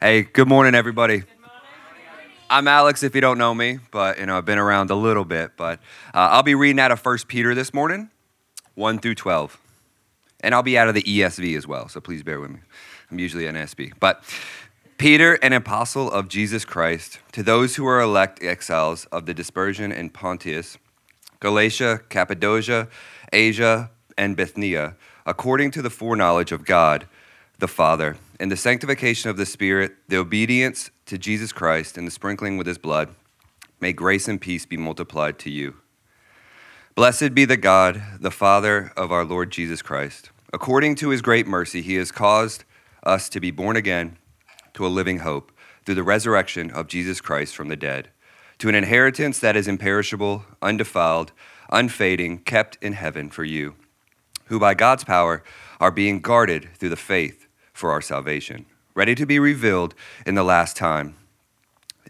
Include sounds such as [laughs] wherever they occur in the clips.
Hey, good morning, everybody. I'm Alex, if you don't know me, but you know I've been around a little bit. But uh, I'll be reading out of First Peter this morning, one through twelve, and I'll be out of the ESV as well. So please bear with me. I'm usually an SB, but Peter, an apostle of Jesus Christ, to those who are elect exiles of the dispersion in Pontus, Galatia, Cappadocia, Asia, and Bithynia, according to the foreknowledge of God the Father, and the sanctification of the Spirit, the obedience to Jesus Christ, and the sprinkling with his blood, may grace and peace be multiplied to you. Blessed be the God, the Father of our Lord Jesus Christ. According to his great mercy, he has caused us to be born again to a living hope through the resurrection of Jesus Christ from the dead, to an inheritance that is imperishable, undefiled, unfading, kept in heaven for you, who by God's power are being guarded through the faith for our salvation, ready to be revealed in the last time.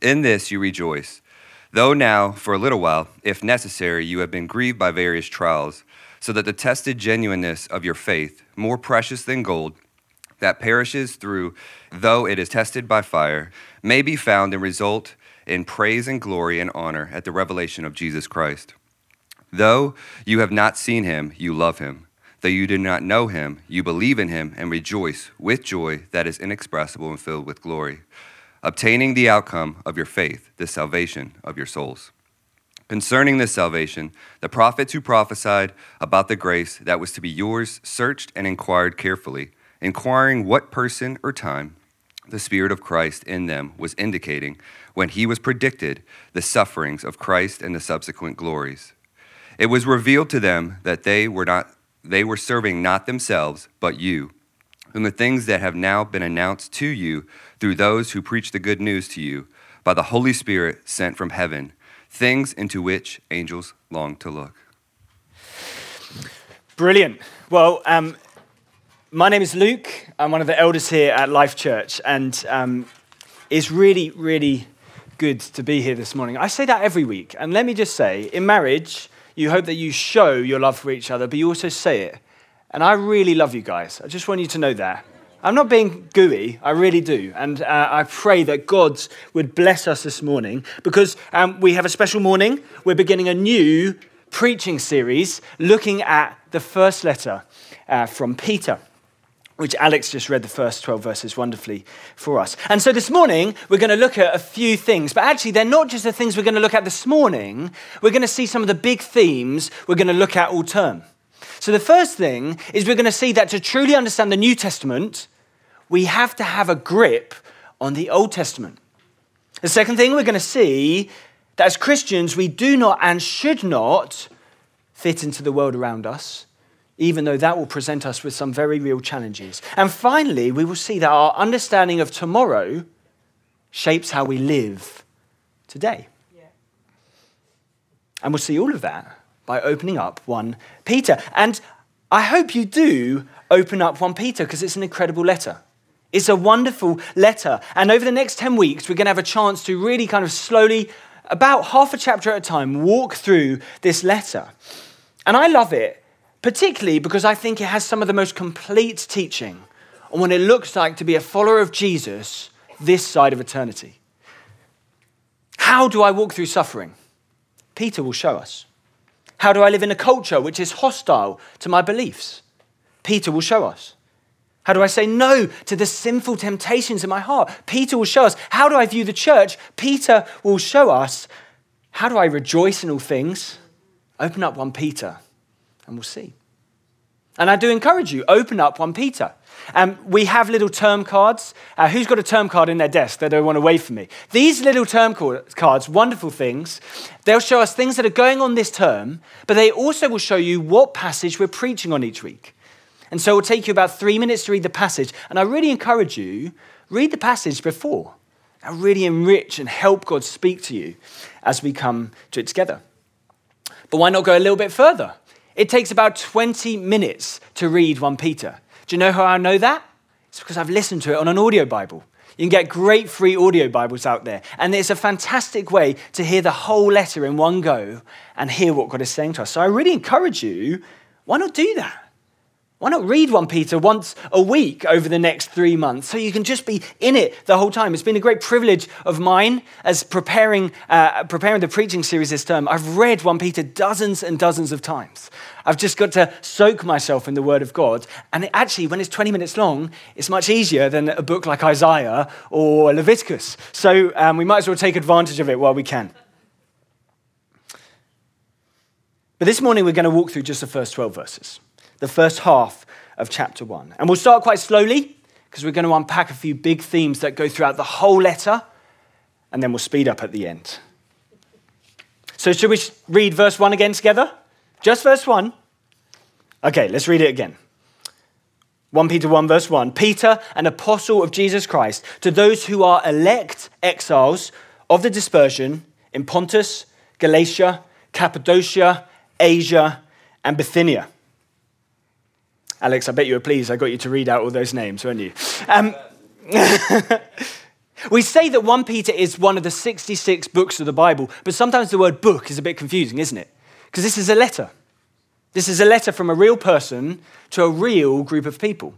In this you rejoice, though now, for a little while, if necessary, you have been grieved by various trials, so that the tested genuineness of your faith, more precious than gold, that perishes through, though it is tested by fire, may be found and result in praise and glory and honor at the revelation of Jesus Christ. Though you have not seen him, you love him. Though you do not know him, you believe in him and rejoice with joy that is inexpressible and filled with glory, obtaining the outcome of your faith, the salvation of your souls. Concerning this salvation, the prophets who prophesied about the grace that was to be yours searched and inquired carefully inquiring what person or time the Spirit of Christ in them was indicating when he was predicted the sufferings of Christ and the subsequent glories. It was revealed to them that they were not they were serving not themselves, but you, whom the things that have now been announced to you through those who preach the good news to you by the Holy Spirit sent from heaven, things into which angels long to look. Brilliant. Well, um, my name is Luke. I'm one of the elders here at Life Church, and um, it's really, really good to be here this morning. I say that every week, and let me just say, in marriage, you hope that you show your love for each other, but you also say it. And I really love you guys. I just want you to know that. I'm not being gooey, I really do. And uh, I pray that God would bless us this morning because um, we have a special morning. We're beginning a new preaching series looking at the first letter uh, from Peter which Alex just read the first 12 verses wonderfully for us. And so this morning, we're going to look at a few things, but actually, they're not just the things we're going to look at this morning. We're going to see some of the big themes we're going to look at all term. So, the first thing is we're going to see that to truly understand the New Testament, we have to have a grip on the Old Testament. The second thing we're going to see that as Christians, we do not and should not fit into the world around us even though that will present us with some very real challenges. And finally, we will see that our understanding of tomorrow shapes how we live today. Yeah. And we'll see all of that by opening up 1 Peter. And I hope you do open up 1 Peter because it's an incredible letter. It's a wonderful letter. And over the next 10 weeks, we're going to have a chance to really kind of slowly, about half a chapter at a time, walk through this letter. And I love it particularly because I think it has some of the most complete teaching on what it looks like to be a follower of Jesus this side of eternity. How do I walk through suffering? Peter will show us. How do I live in a culture which is hostile to my beliefs? Peter will show us. How do I say no to the sinful temptations in my heart? Peter will show us. How do I view the church? Peter will show us. How do I rejoice in all things? Open up 1 Peter and we'll see. And I do encourage you, open up 1 Peter. Um, we have little term cards. Uh, who's got a term card in their desk that they don't want to wave for me? These little term cards, wonderful things, they'll show us things that are going on this term, but they also will show you what passage we're preaching on each week. And so it will take you about three minutes to read the passage. And I really encourage you, read the passage before. and really enrich and help God speak to you as we come to it together. But why not go a little bit further? It takes about 20 minutes to read 1 Peter. Do you know how I know that? It's because I've listened to it on an audio Bible. You can get great free audio Bibles out there. And it's a fantastic way to hear the whole letter in one go and hear what God is saying to us. So I really encourage you, why not do that? Why not read 1 Peter once a week over the next three months so you can just be in it the whole time? It's been a great privilege of mine as preparing, uh, preparing the preaching series this term. I've read 1 Peter dozens and dozens of times. I've just got to soak myself in the Word of God. And it actually, when it's 20 minutes long, it's much easier than a book like Isaiah or Leviticus. So um, we might as well take advantage of it while we can. But this morning, we're going to walk through just the first 12 verses the first half of chapter 1. And we'll start quite slowly because we're going to unpack a few big themes that go throughout the whole letter, and then we'll speed up at the end. So, should we read verse 1 again together? Just verse 1? Okay, let's read it again. 1 Peter 1, verse 1 Peter, an apostle of Jesus Christ, to those who are elect exiles of the dispersion in Pontus, Galatia, Cappadocia, Asia, and Bithynia Alex, I bet you were pleased I got you to read out all those names, weren't you? Um, [laughs] we say that 1 Peter is one of the 66 books of the Bible, but sometimes the word book is a bit confusing, isn't it? Because this is a letter. This is a letter from a real person to a real group of people.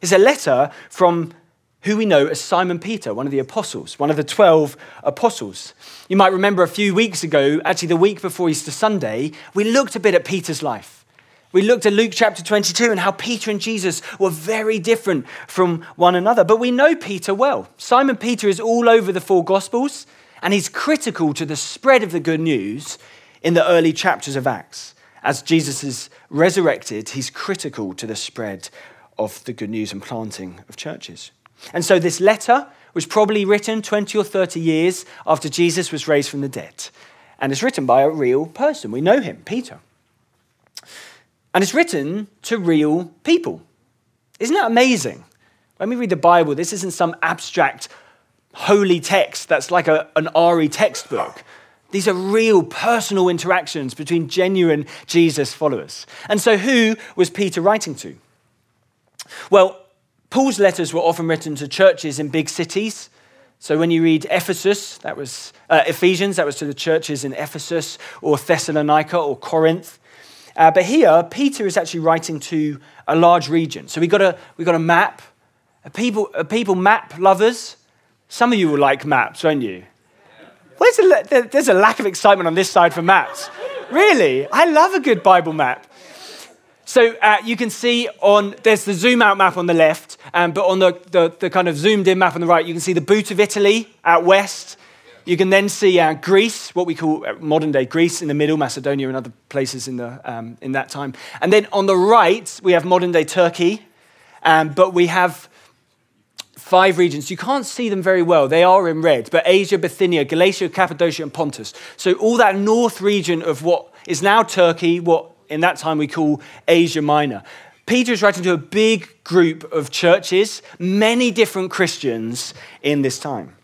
It's a letter from who we know as Simon Peter, one of the apostles, one of the 12 apostles. You might remember a few weeks ago, actually the week before Easter Sunday, we looked a bit at Peter's life. We looked at Luke chapter 22 and how Peter and Jesus were very different from one another. But we know Peter well. Simon Peter is all over the four Gospels, and he's critical to the spread of the good news in the early chapters of Acts. As Jesus is resurrected, he's critical to the spread of the good news and planting of churches. And so this letter was probably written 20 or 30 years after Jesus was raised from the dead. And it's written by a real person. We know him, Peter. And it's written to real people. Isn't that amazing? When we read the Bible, this isn't some abstract holy text that's like a, an RE textbook. These are real personal interactions between genuine Jesus followers. And so, who was Peter writing to? Well, Paul's letters were often written to churches in big cities. So, when you read Ephesus, that was uh, Ephesians, that was to the churches in Ephesus or Thessalonica or Corinth. Uh, but here, Peter is actually writing to a large region. So we've got a, we've got a map. People, people map lovers? Some of you will like maps, won't you? Where's the, there's a lack of excitement on this side for maps. Really? I love a good Bible map. So uh, you can see on, there's the zoom out map on the left, um, but on the, the, the, kind of zoomed in map on the right, you can see the boot of Italy out west. You can then see uh, Greece, what we call uh, modern day Greece, in the middle, Macedonia and other places in, the, um, in that time. And then on the right, we have modern day Turkey, um, but we have five regions. You can't see them very well, they are in red, but Asia, Bithynia, Galatia, Cappadocia, and Pontus. So all that north region of what is now Turkey, what in that time we call Asia Minor. Peter is writing to a big group of churches, many different Christians in this time.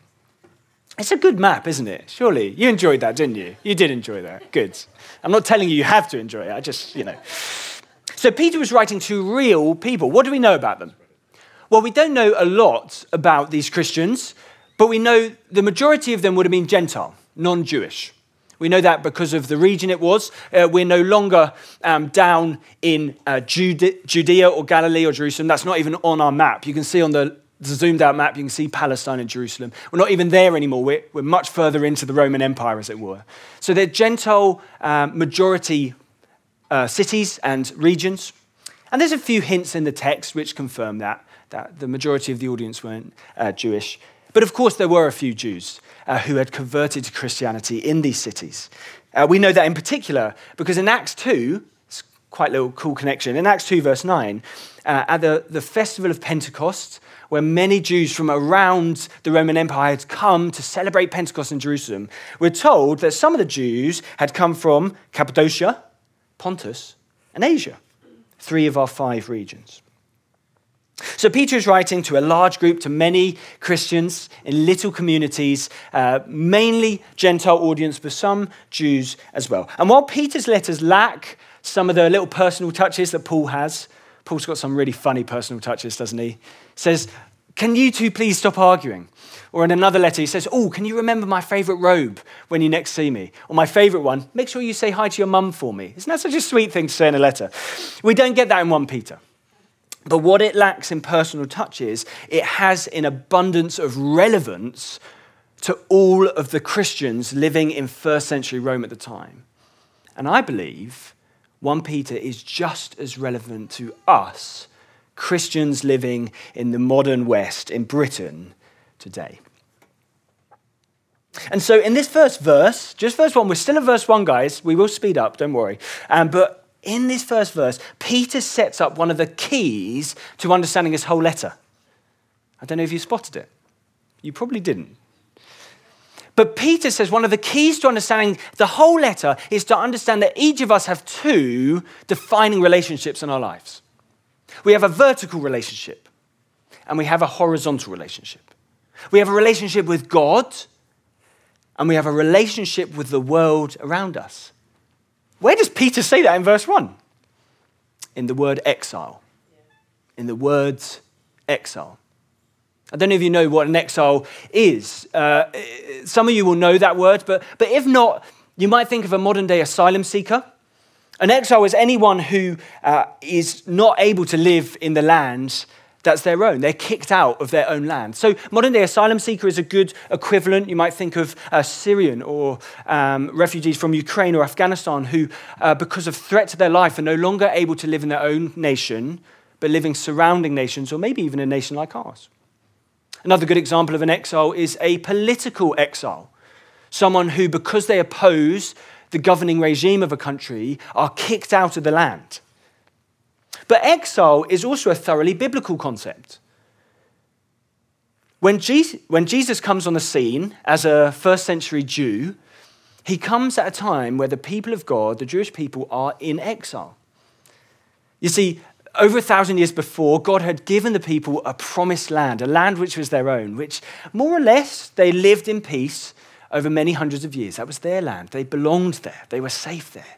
It's a good map, isn't it? Surely. You enjoyed that, didn't you? You did enjoy that. Good. I'm not telling you you have to enjoy it. I just, you know. So Peter was writing to real people. What do we know about them? Well, we don't know a lot about these Christians, but we know the majority of them would have been Gentile, non Jewish. We know that because of the region it was. Uh, we're no longer um, down in uh, Judea or Galilee or Jerusalem. That's not even on our map. You can see on the the zoomed out map, you can see Palestine and Jerusalem. We're not even there anymore. We're, we're much further into the Roman Empire, as it were. So they're Gentile um, majority uh, cities and regions. And there's a few hints in the text which confirm that, that the majority of the audience weren't uh, Jewish. But of course, there were a few Jews uh, who had converted to Christianity in these cities. Uh, we know that in particular because in Acts 2, it's quite a little cool connection. In Acts 2, verse 9, uh, at the, the festival of Pentecost, where many Jews from around the Roman Empire had come to celebrate Pentecost in Jerusalem, we're told that some of the Jews had come from Cappadocia, Pontus, and Asia, three of our five regions. So Peter is writing to a large group, to many Christians in little communities, uh, mainly Gentile audience, but some Jews as well. And while Peter's letters lack some of the little personal touches that Paul has, Paul's got some really funny personal touches, doesn't he? Says, Can you two please stop arguing? Or in another letter, he says, Oh, can you remember my favorite robe when you next see me? Or my favorite one, make sure you say hi to your mum for me. Isn't that such a sweet thing to say in a letter? We don't get that in 1 Peter. But what it lacks in personal touches, it has in abundance of relevance to all of the Christians living in first century Rome at the time. And I believe 1 Peter is just as relevant to us, Christians living in the modern West, in Britain today. And so, in this first verse, just verse one, we're still in verse one, guys. We will speed up, don't worry. Um, but in this first verse, Peter sets up one of the keys to understanding his whole letter. I don't know if you spotted it. You probably didn't. But Peter says one of the keys to understanding the whole letter is to understand that each of us have two defining relationships in our lives. We have a vertical relationship and we have a horizontal relationship. We have a relationship with God and we have a relationship with the world around us. Where does Peter say that in verse 1? In the word exile. In the words exile. I don't know if you know what an exile is. Uh, some of you will know that word, but, but if not, you might think of a modern day asylum seeker. An exile is anyone who uh, is not able to live in the land that's their own. They're kicked out of their own land. So, modern day asylum seeker is a good equivalent. You might think of uh, Syrian or um, refugees from Ukraine or Afghanistan who, uh, because of threat to their life, are no longer able to live in their own nation, but living surrounding nations or maybe even a nation like ours. Another good example of an exile is a political exile. Someone who, because they oppose the governing regime of a country, are kicked out of the land. But exile is also a thoroughly biblical concept. When Jesus, when Jesus comes on the scene as a first century Jew, he comes at a time where the people of God, the Jewish people, are in exile. You see, over a thousand years before, God had given the people a promised land, a land which was their own, which more or less they lived in peace over many hundreds of years. That was their land. They belonged there, they were safe there.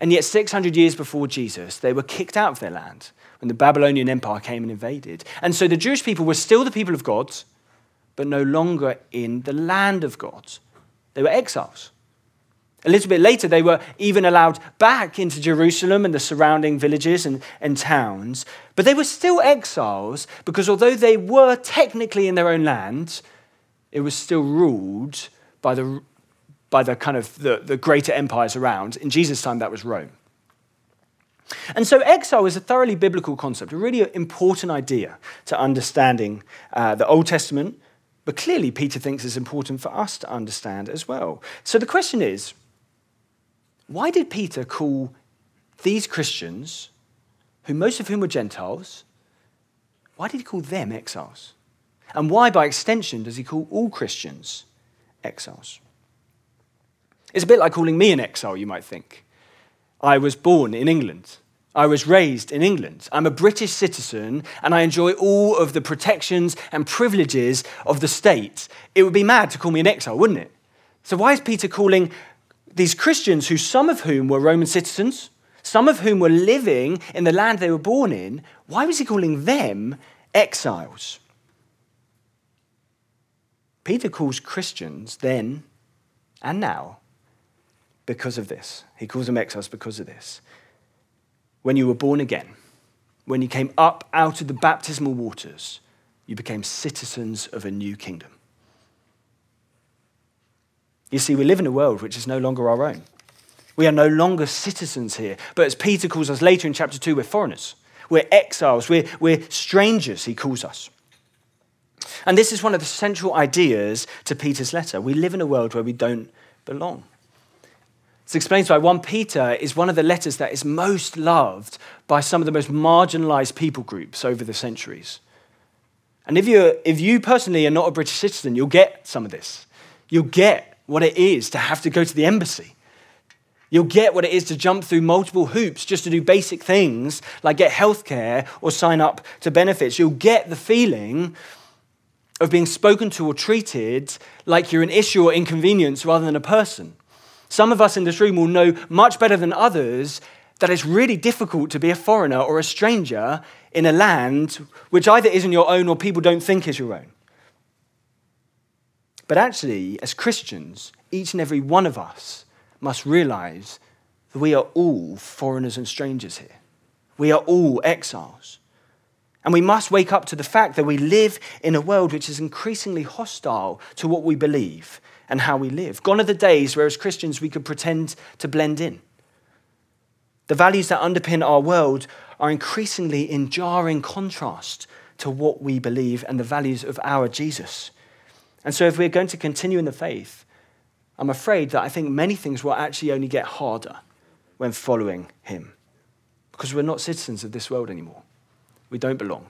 And yet, 600 years before Jesus, they were kicked out of their land when the Babylonian Empire came and invaded. And so the Jewish people were still the people of God, but no longer in the land of God. They were exiles. A little bit later, they were even allowed back into Jerusalem and the surrounding villages and, and towns. But they were still exiles because although they were technically in their own land, it was still ruled by the by the kind of the, the greater empires around. In Jesus' time, that was Rome. And so exile is a thoroughly biblical concept, a really important idea to understanding uh, the Old Testament, but clearly Peter thinks it's important for us to understand as well. So the question is why did Peter call these Christians, who most of whom were Gentiles, why did he call them exiles? And why, by extension, does he call all Christians exiles? It's a bit like calling me an exile, you might think. I was born in England. I was raised in England. I'm a British citizen and I enjoy all of the protections and privileges of the state. It would be mad to call me an exile, wouldn't it? So, why is Peter calling these Christians, who some of whom were Roman citizens, some of whom were living in the land they were born in, why was he calling them exiles? Peter calls Christians then and now because of this. He calls them exiles because of this. When you were born again, when you came up out of the baptismal waters, you became citizens of a new kingdom. You see, we live in a world which is no longer our own. We are no longer citizens here. But as Peter calls us later in chapter 2, we're foreigners. We're exiles. We're, we're strangers, he calls us. And this is one of the central ideas to Peter's letter. We live in a world where we don't belong. This explains why 1 Peter is one of the letters that is most loved by some of the most marginalized people groups over the centuries. And if, you if you personally are not a British citizen, you'll get some of this. You'll get what it is to have to go to the embassy. You'll get what it is to jump through multiple hoops just to do basic things like get healthcare or sign up to benefits. You'll get the feeling of being spoken to or treated like you're an issue or inconvenience rather than a person. Some of us in this room will know much better than others that it's really difficult to be a foreigner or a stranger in a land which either isn't your own or people don't think is your own. But actually, as Christians, each and every one of us must realize that we are all foreigners and strangers here. We are all exiles. And we must wake up to the fact that we live in a world which is increasingly hostile to what we believe and how we live. Gone are the days where, as Christians, we could pretend to blend in. The values that underpin our world are increasingly in jarring contrast to what we believe and the values of our Jesus. And so, if we're going to continue in the faith, I'm afraid that I think many things will actually only get harder when following him because we're not citizens of this world anymore. We don't belong.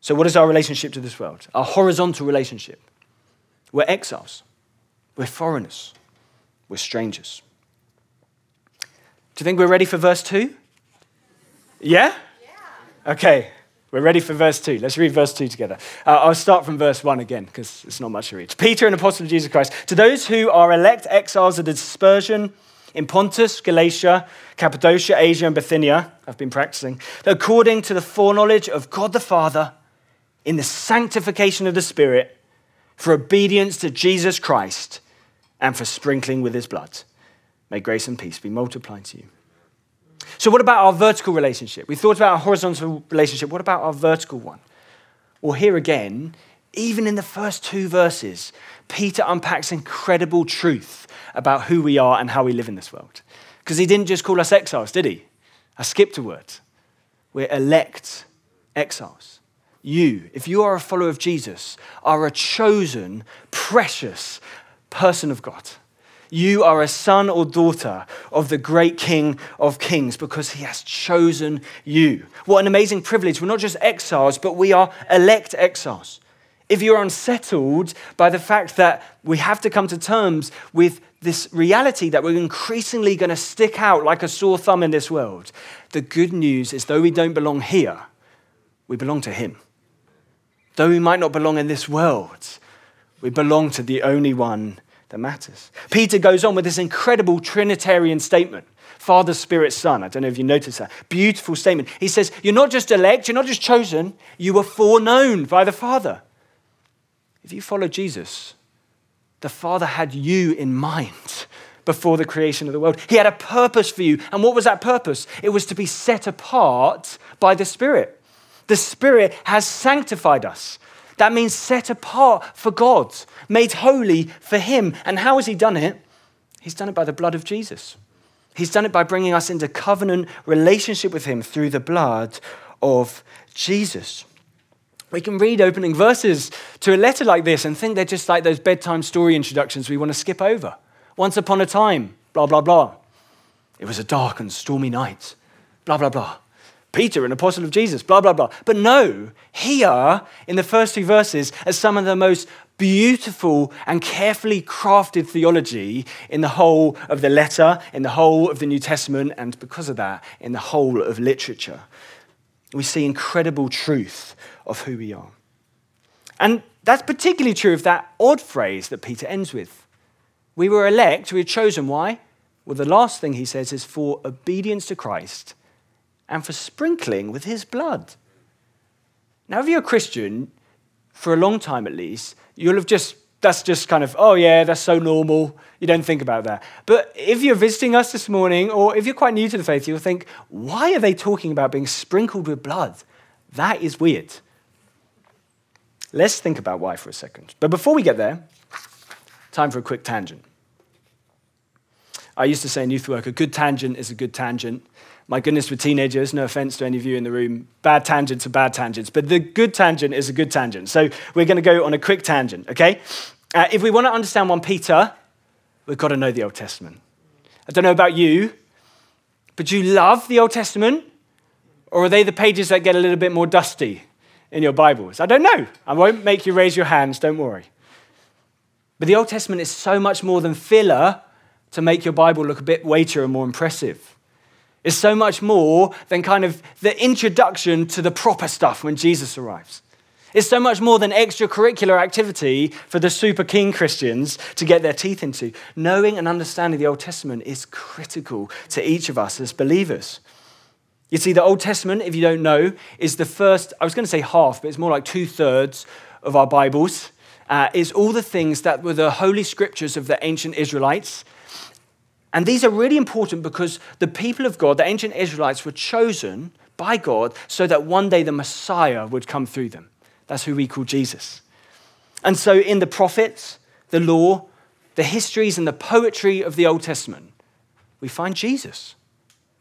So, what is our relationship to this world? Our horizontal relationship. We're exiles, we're foreigners, we're strangers. Do you think we're ready for verse 2? Yeah? Yeah. Okay, we're ready for verse 2. Let's read verse 2 together. Uh, I'll start from verse 1 again because it's not much to read. Peter, an apostle of Jesus Christ, to those who are elect exiles of the dispersion in Pontus, Galatia, Cappadocia, Asia, and Bithynia, I've been practicing, according to the foreknowledge of God the Father, in the sanctification of the Spirit, for obedience to Jesus Christ, and for sprinkling with his blood. May grace and peace be multiplied to you. So, what about our vertical relationship? We thought about our horizontal relationship. What about our vertical one? Well, here again, even in the first two verses, Peter unpacks incredible truth about who we are and how we live in this world. Because he didn't just call us exiles, did he? I skipped a word. We're elect exiles. You, if you are a follower of Jesus, are a chosen, precious person of God. You are a son or daughter of the great King of Kings because he has chosen you. What an amazing privilege. We're not just exiles, but we are elect exiles. If you're unsettled by the fact that we have to come to terms with this reality that we're increasingly going to stick out like a sore thumb in this world, the good news is though we don't belong here, we belong to Him. Though we might not belong in this world, we belong to the only one that matters. Peter goes on with this incredible Trinitarian statement. Father, Spirit, Son. I don't know if you noticed that. Beautiful statement. He says, You're not just elect, you're not just chosen, you were foreknown by the Father. If you follow Jesus, the Father had you in mind before the creation of the world. He had a purpose for you. And what was that purpose? It was to be set apart by the Spirit. The Spirit has sanctified us. That means set apart for God, made holy for Him. And how has He done it? He's done it by the blood of Jesus. He's done it by bringing us into covenant relationship with Him through the blood of Jesus. We can read opening verses to a letter like this and think they're just like those bedtime story introductions we want to skip over. Once upon a time, blah, blah, blah. It was a dark and stormy night, blah, blah, blah. Peter, an apostle of Jesus, blah, blah, blah. But no, here in the first two verses are some of the most beautiful and carefully crafted theology in the whole of the letter, in the whole of the New Testament, and because of that, in the whole of literature. We see incredible truth of who we are. And that's particularly true of that odd phrase that Peter ends with. We were elect, we were chosen. Why? Well, the last thing he says is for obedience to Christ and for sprinkling with his blood. Now, if you're a Christian, for a long time at least, you'll have just, that's just kind of, oh yeah, that's so normal. You don't think about that. But if you're visiting us this morning, or if you're quite new to the faith, you'll think, why are they talking about being sprinkled with blood? That is weird. Let's think about why for a second. But before we get there, time for a quick tangent. I used to say in youth work, a good tangent is a good tangent. My goodness, for teenagers, no offense to any of you in the room, bad tangents are bad tangents, but the good tangent is a good tangent. So we're going to go on a quick tangent, okay? Uh, if we want to understand 1 Peter, we've got to know the Old Testament. I don't know about you, but you love the Old Testament? Or are they the pages that get a little bit more dusty? in your Bibles? I don't know. I won't make you raise your hands, don't worry. But the Old Testament is so much more than filler to make your Bible look a bit weightier and more impressive. It's so much more than kind of the introduction to the proper stuff when Jesus arrives. It's so much more than extracurricular activity for the super keen Christians to get their teeth into. Knowing and understanding the Old Testament is critical to each of us as believers. You see, the Old Testament, if you don't know, is the first, I was going to say half, but it's more like two thirds of our Bibles. Uh, is all the things that were the holy scriptures of the ancient Israelites. And these are really important because the people of God, the ancient Israelites, were chosen by God so that one day the Messiah would come through them. That's who we call Jesus. And so in the prophets, the law, the histories, and the poetry of the Old Testament, we find Jesus.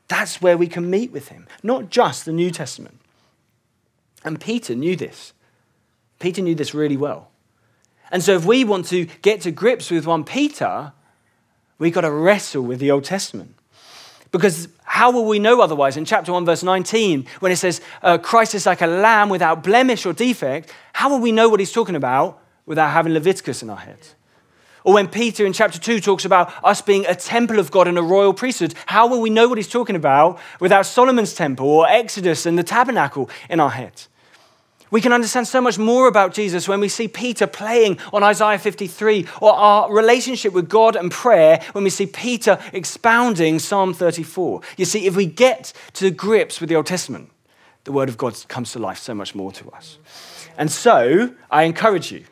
That's where we can meet with him, not just the New Testament. And Peter knew this. Peter knew this really well. And so if we want to get to grips with 1 Peter, we've got to wrestle with the Old Testament. Because how will we know otherwise? In chapter 1, verse 19, when it says, uh, Christ is like a lamb without blemish or defect, how will we know what he's talking about without having Leviticus in our heads? Or when Peter in chapter 2 talks about us being a temple of God and a royal priesthood, how will we know what he's talking about without Solomon's temple or Exodus and the tabernacle in our heads? We can understand so much more about Jesus when we see Peter playing on Isaiah 53 or our relationship with God and prayer when we see Peter expounding Psalm 34. You see, if we get to grips with the Old Testament, the Word of God comes to life so much more to us. And so, I encourage you.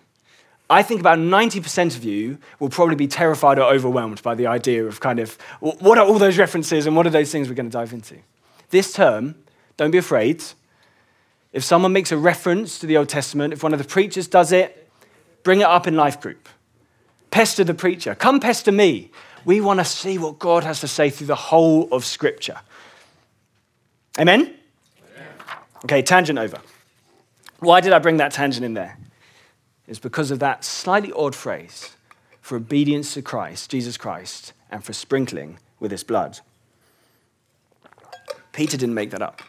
I think about 90% of you will probably be terrified or overwhelmed by the idea of kind of what are all those references and what are those things we're going to dive into. This term, don't be afraid if someone makes a reference to the Old Testament, if one of the preachers does it, bring it up in life group. Pester the preacher. Come pester me. We want to see what God has to say through the whole of Scripture. Amen? Amen? Okay, tangent over. Why did I bring that tangent in there? It's because of that slightly odd phrase for obedience to Christ, Jesus Christ, and for sprinkling with his blood. Peter didn't make that up.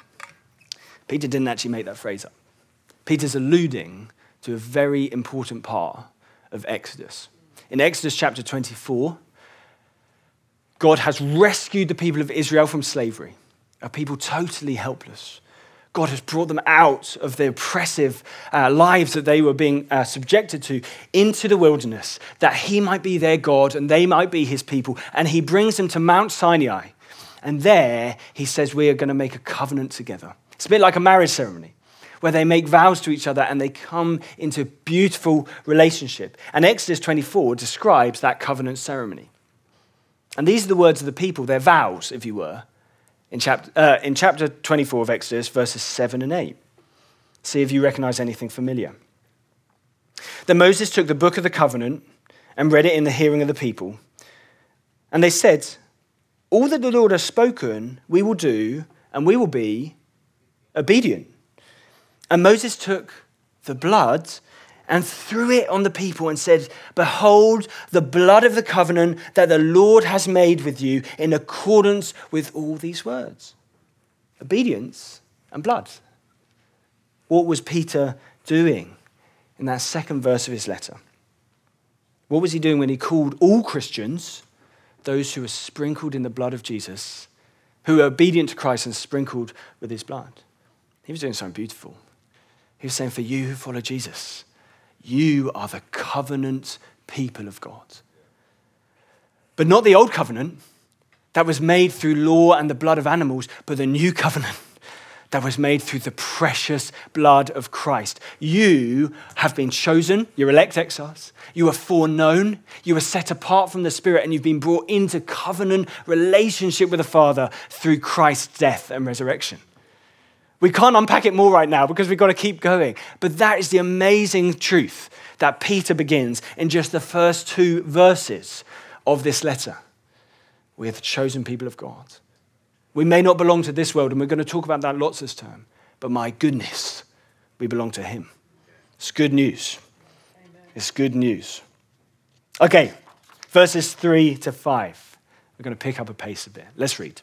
Peter didn't actually make that phrase up. Peter's alluding to a very important part of Exodus. In Exodus chapter 24, God has rescued the people of Israel from slavery, a people totally helpless. God has brought them out of the oppressive uh, lives that they were being uh, subjected to into the wilderness, that He might be their God and they might be His people. And He brings them to Mount Sinai. And there He says, We are going to make a covenant together. It's a bit like a marriage ceremony where they make vows to each other and they come into a beautiful relationship. And Exodus 24 describes that covenant ceremony. And these are the words of the people, their vows, if you were, in chapter, uh, in chapter 24 of Exodus, verses 7 and 8. See if you recognize anything familiar. Then Moses took the book of the covenant and read it in the hearing of the people. And they said, All that the Lord has spoken, we will do, and we will be obedient. And Moses took the blood and threw it on the people and said, Behold, the blood of the covenant that the Lord has made with you in accordance with all these words. Obedience and blood. What was Peter doing in that second verse of his letter? What was he doing when he called all Christians, those who were sprinkled in the blood of Jesus, who were obedient to Christ and sprinkled with his blood? He was doing something beautiful. He was saying, For you who follow Jesus, you are the covenant people of God. But not the old covenant that was made through law and the blood of animals, but the new covenant that was made through the precious blood of Christ. You have been chosen, you're elect exiles, you are foreknown, you are set apart from the Spirit, and you've been brought into covenant relationship with the Father through Christ's death and resurrection. We can't unpack it more right now because we've got to keep going. But that is the amazing truth that Peter begins in just the first two verses of this letter. We are the chosen people of God. We may not belong to this world, and we're going to talk about that lots this term, but my goodness, we belong to Him. It's good news. It's good news. Okay, verses 3 to 5. We're going to pick up a pace a bit. Let's read.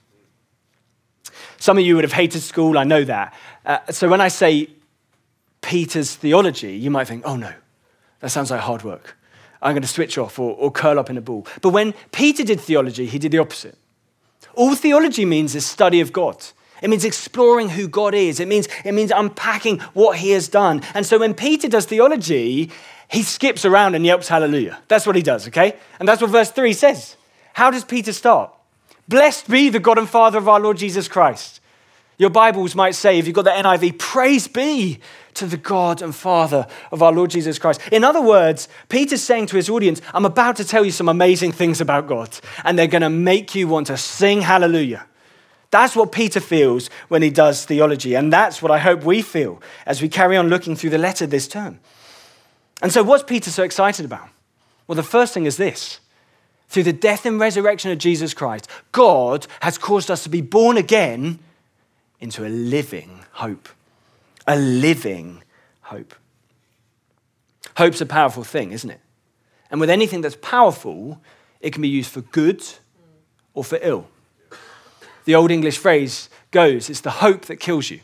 Some of you would have hated school, I know that. Uh, so when I say Peter's theology, you might think, oh no, that sounds like hard work. I'm going to switch off or, or curl up in a ball. But when Peter did theology, he did the opposite. All theology means is study of God. It means exploring who God is. It means, it means unpacking what he has done. And so when Peter does theology, he skips around and yelps hallelujah. That's what he does, okay? And that's what verse 3 says. How does Peter start? Blessed be the God and Father of our Lord Jesus Christ. Your Bibles might say, if you've got the NIV, praise be to the God and Father of our Lord Jesus Christ. In other words, Peter's saying to his audience, I'm about to tell you some amazing things about God, and they're going to make you want to sing hallelujah. That's what Peter feels when he does theology, and that's what I hope we feel as we carry on looking through the letter this term. And so, what's Peter so excited about? Well, the first thing is this through the death and resurrection of Jesus Christ, God has caused us to be born again into a living hope. A living hope. Hope's a powerful thing, isn't it? And with anything that's powerful, it can be used for good or for ill. The Old English phrase goes, it's the hope that kills you.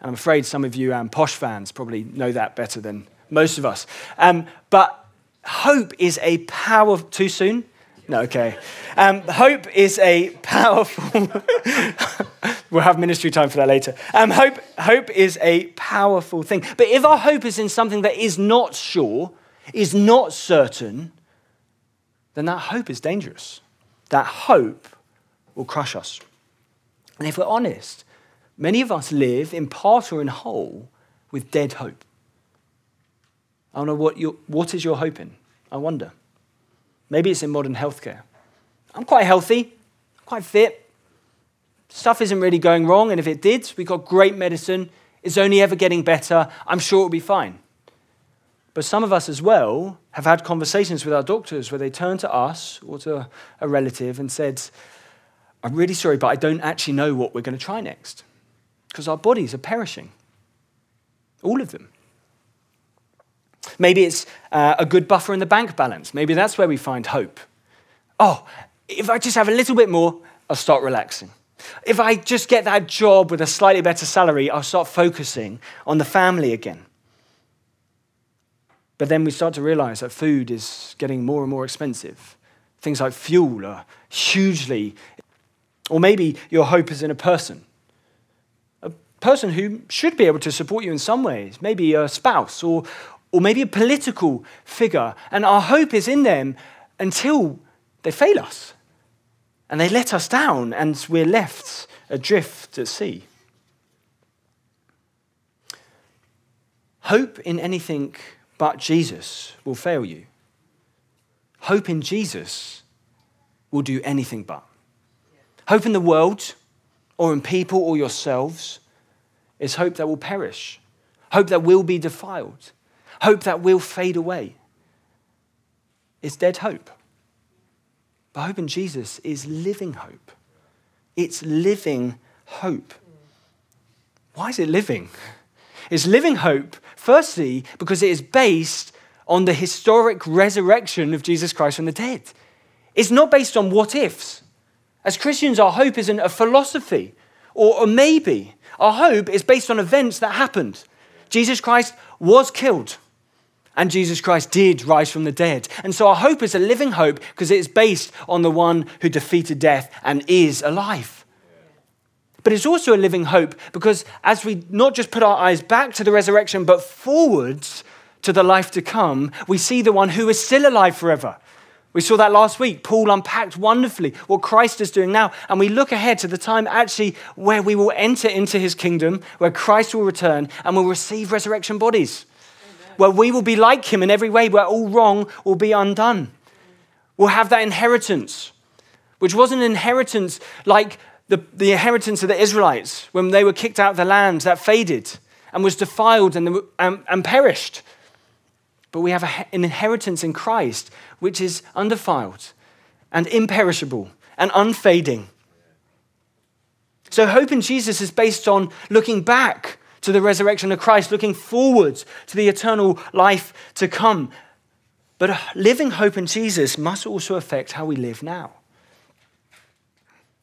And I'm afraid some of you um, posh fans probably know that better than most of us. Um, but hope is a power. Too soon? No, okay. Um, hope is a powerful. [laughs] we'll have ministry time for that later. Um, hope, hope is a powerful thing. But if our hope is in something that is not sure, is not certain, then that hope is dangerous. That hope will crush us. And if we're honest, many of us live in part or in whole with dead hope. I don't know what, your, what is your hope in? I wonder. Maybe it's in modern healthcare. I'm quite healthy, quite fit. Stuff isn't really going wrong, and if it did, we've got great medicine. It's only ever getting better. I'm sure it'll be fine. But some of us as well have had conversations with our doctors where they turned to us or to a relative and said, I'm really sorry, but I don't actually know what we're going to try next because our bodies are perishing. All of them. Maybe it's uh, a good buffer in the bank balance. Maybe that's where we find hope. Oh, if I just have a little bit more, I'll start relaxing. If I just get that job with a slightly better salary, I'll start focusing on the family again. But then we start to realize that food is getting more and more expensive. Things like fuel are hugely. Or maybe your hope is in a person. A person who should be able to support you in some ways, maybe a spouse or, or maybe a political figure. And our hope is in them until they fail us and they let us down and we're left adrift at sea. Hope in anything but Jesus will fail you. Hope in Jesus will do anything but. Hope in the world or in people or yourselves is hope that will perish, hope that will be defiled, hope that will fade away. It's dead hope. But hope in Jesus is living hope. It's living hope. Why is it living? It's living hope, firstly, because it is based on the historic resurrection of Jesus Christ from the dead. It's not based on what ifs. As Christians, our hope isn't a philosophy or a maybe. Our hope is based on events that happened. Jesus Christ was killed, and Jesus Christ did rise from the dead. And so our hope is a living hope because it is based on the one who defeated death and is alive. But it's also a living hope because as we not just put our eyes back to the resurrection, but forwards to the life to come, we see the one who is still alive forever. We saw that last week. Paul unpacked wonderfully what Christ is doing now. And we look ahead to the time actually where we will enter into his kingdom, where Christ will return and will receive resurrection bodies. Where we will be like him in every way, where all wrong will be undone. We'll have that inheritance, which wasn't an inheritance like the, the inheritance of the Israelites when they were kicked out of the land that faded and was defiled and, and, and perished. But we have a, an inheritance in Christ which is undefiled and imperishable and unfading. So, hope in Jesus is based on looking back to the resurrection of Christ, looking forward to the eternal life to come. But living hope in Jesus must also affect how we live now.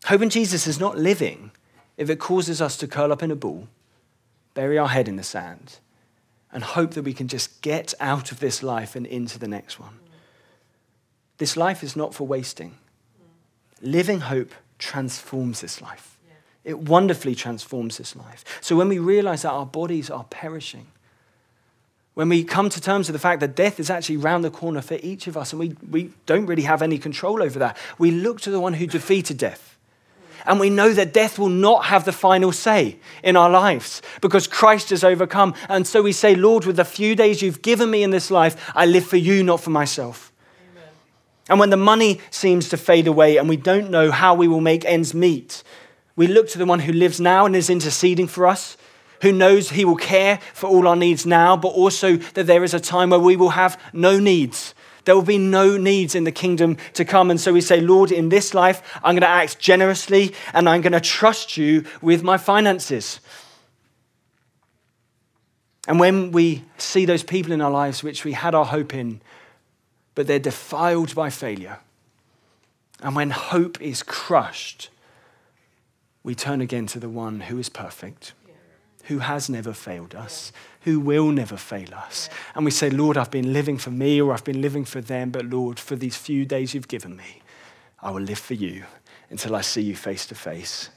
Hope in Jesus is not living if it causes us to curl up in a ball, bury our head in the sand, and hope that we can just get out of this life and into the next one. This life is not for wasting. Living hope transforms this life. It wonderfully transforms this life. So when we realize that our bodies are perishing, when we come to terms with the fact that death is actually round the corner for each of us and we, we don't really have any control over that, we look to the one who defeated death. And we know that death will not have the final say in our lives because Christ has overcome. And so we say, Lord, with the few days you've given me in this life, I live for you, not for myself. Amen. And when the money seems to fade away and we don't know how we will make ends meet, we look to the one who lives now and is interceding for us who knows He will care for all our needs now, but also that there is a time where we will have no needs. There will be no needs in the kingdom to come. And so we say, Lord, in this life, I'm going to act generously and I'm going to trust you with my finances. And when we see those people in our lives which we had our hope in, but they're defiled by failure, and when hope is crushed, we turn again to the one who is perfect who has never failed us, who will never fail us. And we say, Lord, I've been living for me or I've been living for them, but Lord, for these few days you've given me, I will live for you until I see you face to face.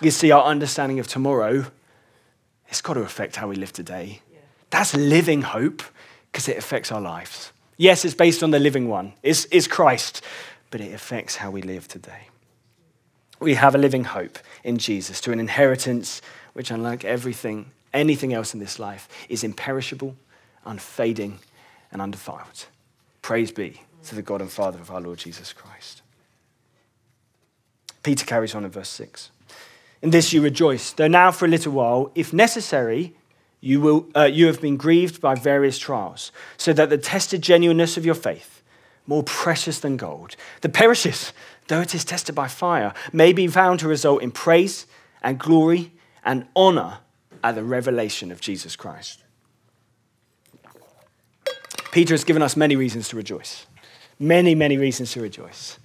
You see, our understanding of tomorrow, it's got to affect how we live today. That's living hope because it affects our lives. Yes, it's based on the living one, it's, it's Christ, but it affects how we live today. We have a living hope in Jesus to an inheritance which, unlike everything, anything else in this life, is imperishable, unfading, and undefiled. Praise be to the God and Father of our Lord Jesus Christ. Peter carries on in verse 6. In this you rejoice, though now for a little while, if necessary, you, will, uh, you have been grieved by various trials, so that the tested genuineness of your faith, more precious than gold, that perishes, though it is tested by fire, may be found to result in praise and glory and honor at the revelation of Jesus Christ. Peter has given us many reasons to rejoice. Many, many reasons to rejoice.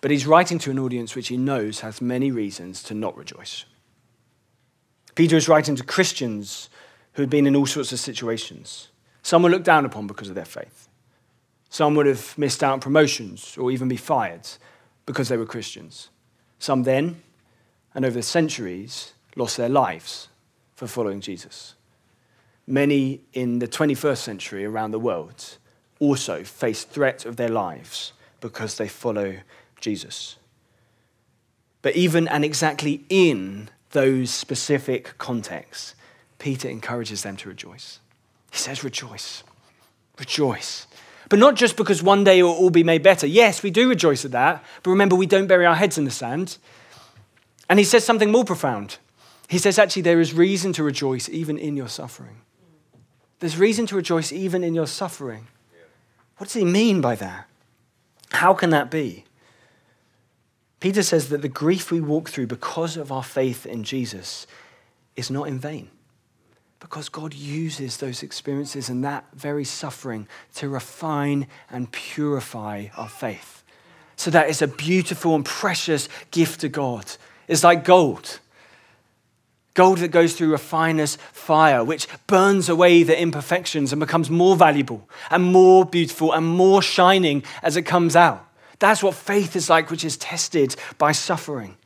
But he's writing to an audience which he knows has many reasons to not rejoice. Peter is writing to Christians who had been in all sorts of situations. Some were looked down upon because of their faith. Some would have missed out on promotions or even be fired because they were Christians. Some then, and over the centuries, lost their lives for following Jesus. Many in the 21st century around the world also face threat of their lives because they follow Jesus. But even and exactly in those specific contexts, Peter encourages them to rejoice. He says, Rejoice, rejoice. But not just because one day it will all be made better. Yes, we do rejoice at that, but remember, we don't bury our heads in the sand. And he says something more profound. He says, actually, there is reason to rejoice even in your suffering. There's reason to rejoice even in your suffering. What does he mean by that? How can that be? Peter says that the grief we walk through because of our faith in Jesus is not in vain. Because God uses those experiences and that very suffering to refine and purify our faith. So that is a beautiful and precious gift to God. It's like gold Gold that goes through refiner's fire, which burns away the imperfections and becomes more valuable and more beautiful and more shining as it comes out. That's what faith is like, which is tested by suffering.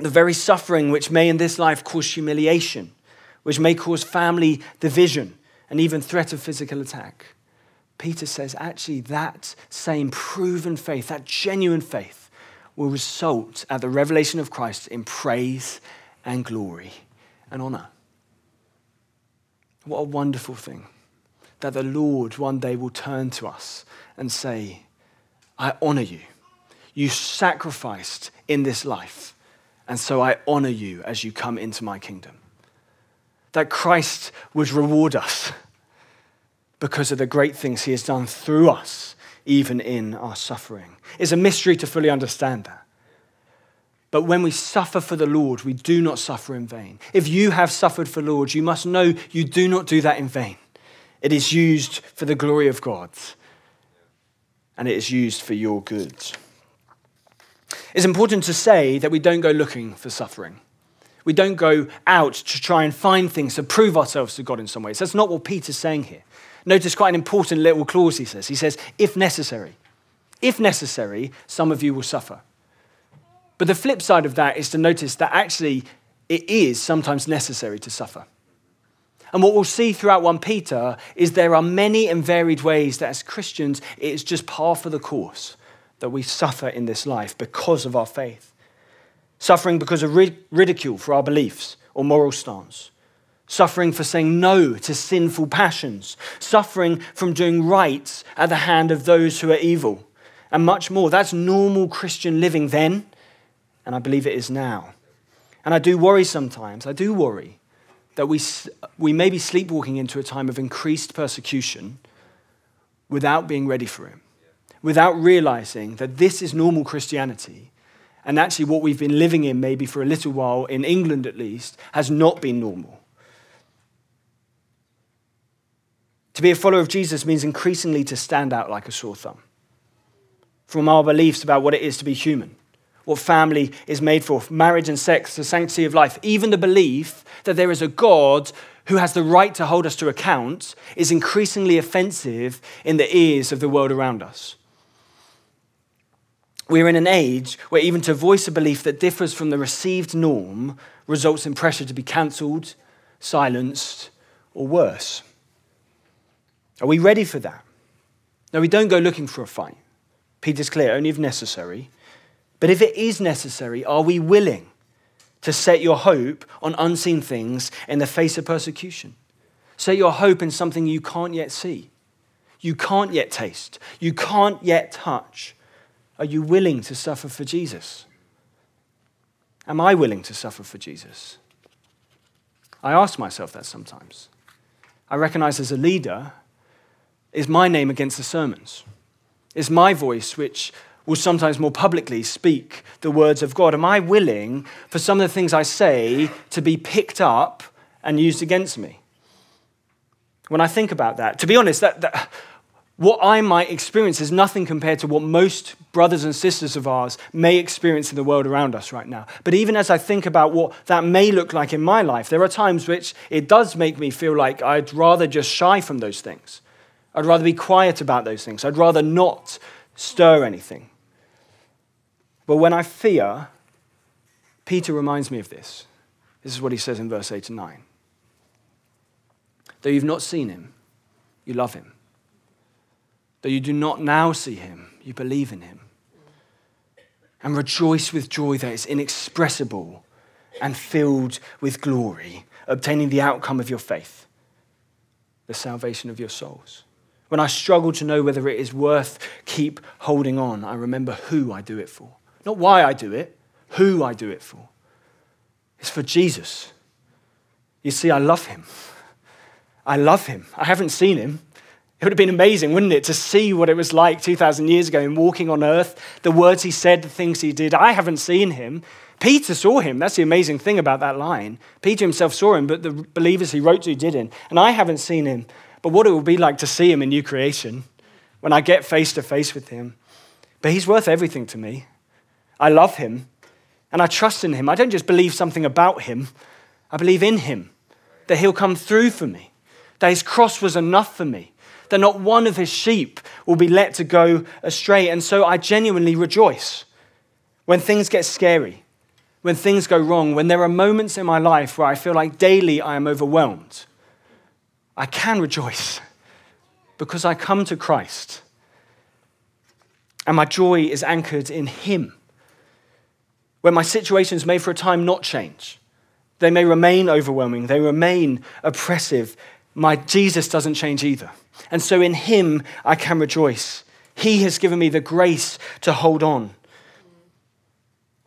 The very suffering which may in this life cause humiliation, which may cause family division and even threat of physical attack. Peter says, actually, that same proven faith, that genuine faith, will result at the revelation of Christ in praise and glory and honor. What a wonderful thing that the Lord one day will turn to us and say, I honor you. You sacrificed in this life, and so I honor you as you come into my kingdom. That Christ would reward us because of the great things he has done through us even in our suffering. It's a mystery to fully understand that. But when we suffer for the Lord, we do not suffer in vain. If you have suffered for the Lord, you must know you do not do that in vain. It is used for the glory of God, and it is used for your good. It's important to say that we don't go looking for suffering. We don't go out to try and find things to prove ourselves to God in some ways. That's not what Peter's saying here. Notice quite an important little clause he says. He says, if necessary. If necessary, some of you will suffer. But the flip side of that is to notice that actually it is sometimes necessary to suffer. And what we'll see throughout 1 Peter is there are many and varied ways that as Christians, it is just par for the course that we suffer in this life because of our faith. Suffering because of ridicule for our beliefs or moral stance. Suffering for saying no to sinful passions. Suffering from doing right at the hand of those who are evil. And much more. That's normal Christian living then and I believe it is now. And I do worry sometimes, I do worry that we, we may be sleepwalking into a time of increased persecution without being ready for it, without realizing that this is normal Christianity. And actually, what we've been living in, maybe for a little while, in England at least, has not been normal. To be a follower of Jesus means increasingly to stand out like a sore thumb from our beliefs about what it is to be human what family is made for marriage and sex, the sanctity of life, even the belief that there is a God who has the right to hold us to account is increasingly offensive in the ears of the world around us. We're in an age where even to voice a belief that differs from the received norm results in pressure to be cancelled, silenced, or worse. Are we ready for that? No, we don't go looking for a fight. Peter's clear, only if necessary. But if it is necessary, are we willing to set your hope on unseen things in the face of persecution? Set your hope in something you can't yet see, you can't yet taste, you can't yet touch. Are you willing to suffer for Jesus? Am I willing to suffer for Jesus? I ask myself that sometimes. I recognize as a leader, is my name against the sermons? Is my voice which will sometimes more publicly speak the words of God? Am I willing for some of the things I say to be picked up and used against me? When I think about that, to be honest, that, that, what I might experience is nothing compared to what most brothers and sisters of ours may experience in the world around us right now. But even as I think about what that may look like in my life, there are times which it does make me feel like I'd rather just shy from those things. I'd rather be quiet about those things. I'd rather not stir anything. But when I fear, Peter reminds me of this. This is what he says in verse 8 and 9. Though you've not seen him, you love him. Though you do not now see him, you believe in him. And rejoice with joy that is inexpressible and filled with glory, obtaining the outcome of your faith, the salvation of your souls. When I struggle to know whether it is worth keep holding on, I remember who I do it for. Not why I do it, who I do it for. It's for Jesus. You see, I love him. I love him. I haven't seen him. It would have been amazing, wouldn't it, to see what it was like 2,000 years ago in walking on earth, the words he said, the things he did. I haven't seen him. Peter saw him. That's the amazing thing about that line. Peter himself saw him, but the believers he wrote to didn't. And I haven't seen him. But what it will be like to see him in new creation when I get face to face with him. But he's worth everything to me. I love him and I trust in him. I don't just believe something about him, I believe in him, that he'll come through for me, that his cross was enough for me, that not one of his sheep will be let to go astray. And so I genuinely rejoice when things get scary, when things go wrong, when there are moments in my life where I feel like daily I am overwhelmed. I can rejoice because I come to Christ and my joy is anchored in Him where my situations may for a time not change. They may remain overwhelming, they remain oppressive. My Jesus doesn't change either. And so in him I can rejoice. He has given me the grace to hold on.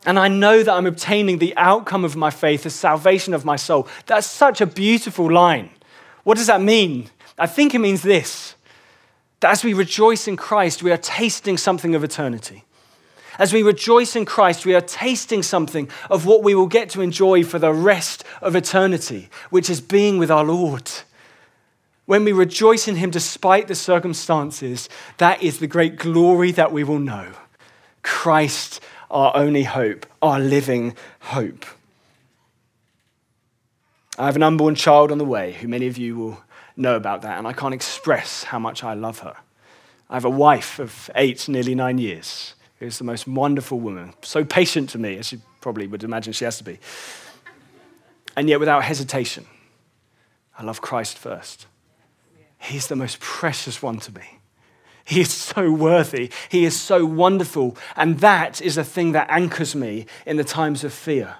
And I know that I'm obtaining the outcome of my faith, the salvation of my soul. That's such a beautiful line. What does that mean? I think it means this that as we rejoice in Christ, we are tasting something of eternity. As we rejoice in Christ, we are tasting something of what we will get to enjoy for the rest of eternity, which is being with our Lord. When we rejoice in Him despite the circumstances, that is the great glory that we will know. Christ, our only hope, our living hope. I have an unborn child on the way who many of you will know about that, and I can't express how much I love her. I have a wife of eight, nearly nine years, who's the most wonderful woman, so patient to me, as you probably would imagine she has to be. And yet, without hesitation, I love Christ first. He's the most precious one to me. He is so worthy. He is so wonderful. And that is the thing that anchors me in the times of fear.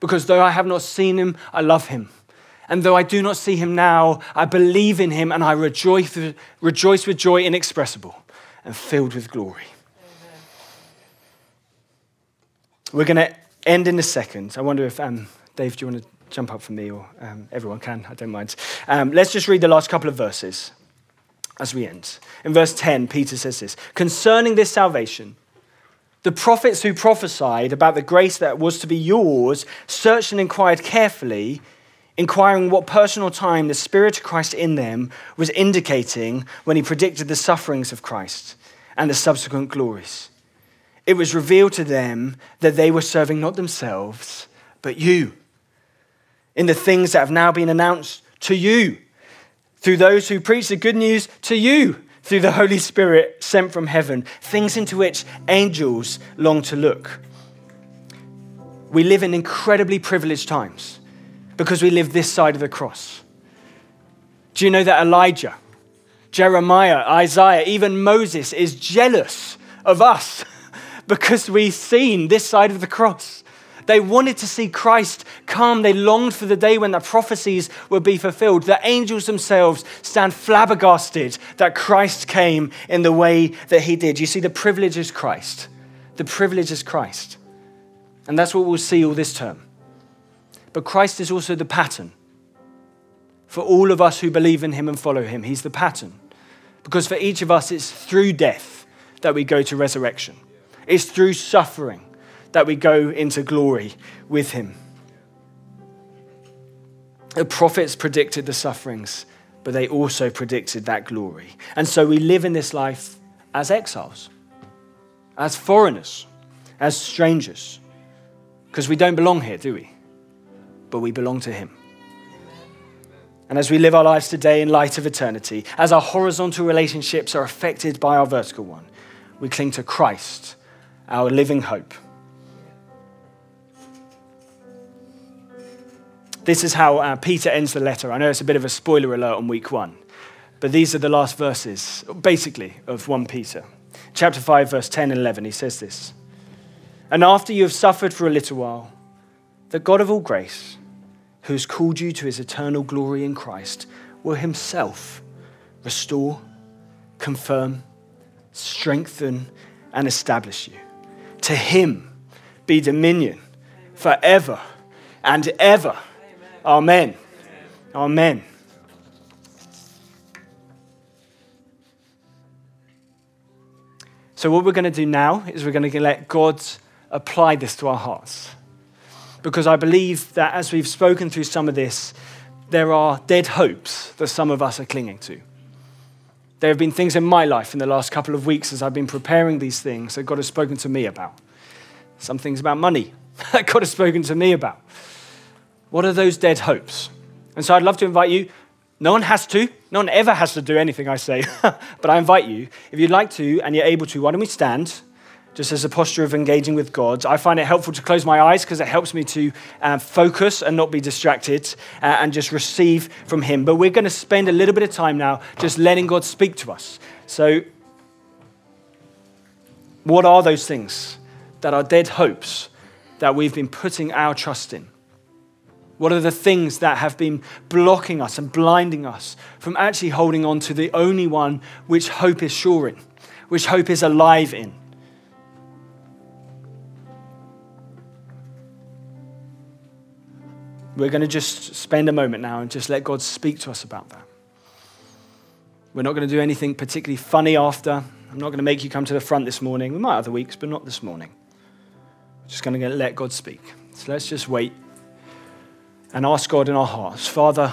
Because though I have not seen him, I love him. And though I do not see him now, I believe in him and I rejoice, rejoice with joy inexpressible and filled with glory. Amen. We're going to end in a second. I wonder if, um, Dave, do you want to jump up for me or um, everyone can? I don't mind. Um, let's just read the last couple of verses as we end. In verse 10, Peter says this Concerning this salvation, the prophets who prophesied about the grace that was to be yours searched and inquired carefully, inquiring what personal time the Spirit of Christ in them was indicating when he predicted the sufferings of Christ and the subsequent glories. It was revealed to them that they were serving not themselves, but you, in the things that have now been announced to you through those who preach the good news to you through the Holy Spirit sent from heaven, things into which angels long to look. We live in incredibly privileged times because we live this side of the cross. Do you know that Elijah, Jeremiah, Isaiah, even Moses is jealous of us [laughs] because we've seen this side of the cross? They wanted to see Christ come. They longed for the day when the prophecies would be fulfilled. The angels themselves stand flabbergasted that Christ came in the way that he did. You see, the privilege is Christ. The privilege is Christ. And that's what we'll see all this term. But Christ is also the pattern for all of us who believe in him and follow him. He's the pattern. Because for each of us, it's through death that we go to resurrection, it's through suffering that we go into glory with him. The prophets predicted the sufferings, but they also predicted that glory. And so we live in this life as exiles, as foreigners, as strangers, because we don't belong here, do we? But we belong to him. And as we live our lives today in light of eternity, as our horizontal relationships are affected by our vertical one, we cling to Christ, our living hope. This is how uh, Peter ends the letter. I know it's a bit of a spoiler alert on week one, but these are the last verses, basically, of 1 Peter. Chapter 5, verse 10 and 11, he says this And after you have suffered for a little while, the God of all grace, who has called you to his eternal glory in Christ, will himself restore, confirm, strengthen, and establish you. To him be dominion forever and ever. Amen. Amen. So, what we're going to do now is we're going to let God apply this to our hearts. Because I believe that as we've spoken through some of this, there are dead hopes that some of us are clinging to. There have been things in my life in the last couple of weeks as I've been preparing these things that God has spoken to me about. Some things about money [laughs] that God has spoken to me about. What are those dead hopes? And so I'd love to invite you. No one has to. No one ever has to do anything I say. [laughs] but I invite you, if you'd like to and you're able to, why don't we stand? Just as a posture of engaging with God. I find it helpful to close my eyes because it helps me to uh, focus and not be distracted uh, and just receive from Him. But we're going to spend a little bit of time now just letting God speak to us. So, what are those things that are dead hopes that we've been putting our trust in? What are the things that have been blocking us and blinding us from actually holding on to the only one which hope is sure in, which hope is alive in? We're going to just spend a moment now and just let God speak to us about that. We're not going to do anything particularly funny after. I'm not going to make you come to the front this morning. We might other weeks, but not this morning. We're just going to let God speak. So let's just wait and ask God in our hearts, Father,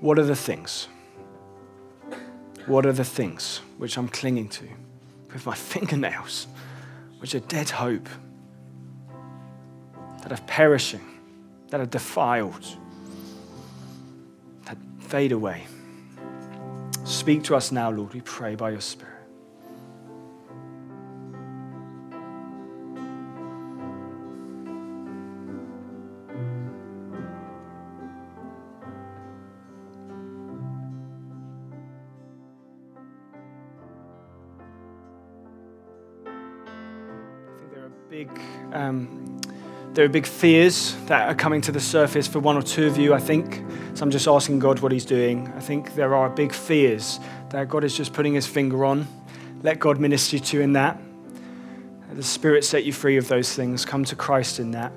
what are the things? What are the things which I'm clinging to with my [laughs] fingernails, which are dead hope, that are perishing, that are defiled, that fade away? Speak to us now, Lord, we pray by your Spirit. Um, there are big fears that are coming to the surface for one or two of you, I think. So I'm just asking God what He's doing. I think there are big fears that God is just putting His finger on. Let God minister to you in that. The Spirit set you free of those things. Come to Christ in that.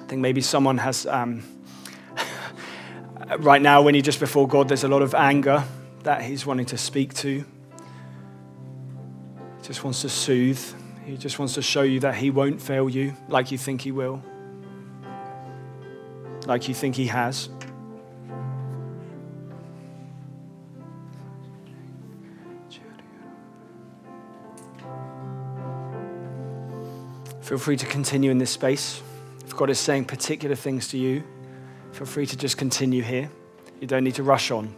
I think maybe someone has, um, [laughs] right now, when you're just before God, there's a lot of anger that He's wanting to speak to just wants to soothe. He just wants to show you that He won't fail you like you think He will, like you think He has. Feel free to continue in this space. If God is saying particular things to you, feel free to just continue here. You don't need to rush on.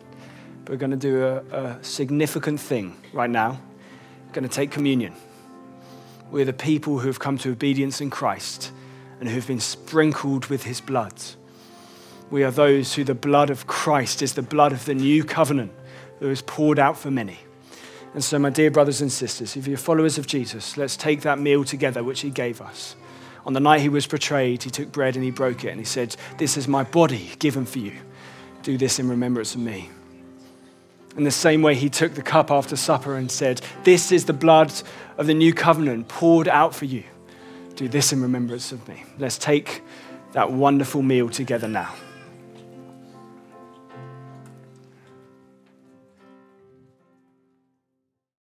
We're going to do a, a significant thing right now going to take communion. We're the people who have come to obedience in Christ and who have been sprinkled with his blood. We are those who the blood of Christ is the blood of the new covenant that was poured out for many. And so, my dear brothers and sisters, if you're followers of Jesus, let's take that meal together which he gave us. On the night he was betrayed, he took bread and he broke it and he said, This is my body given for you. Do this in remembrance of me. In the same way, he took the cup after supper and said, This is the blood of the new covenant poured out for you. Do this in remembrance of me. Let's take that wonderful meal together now.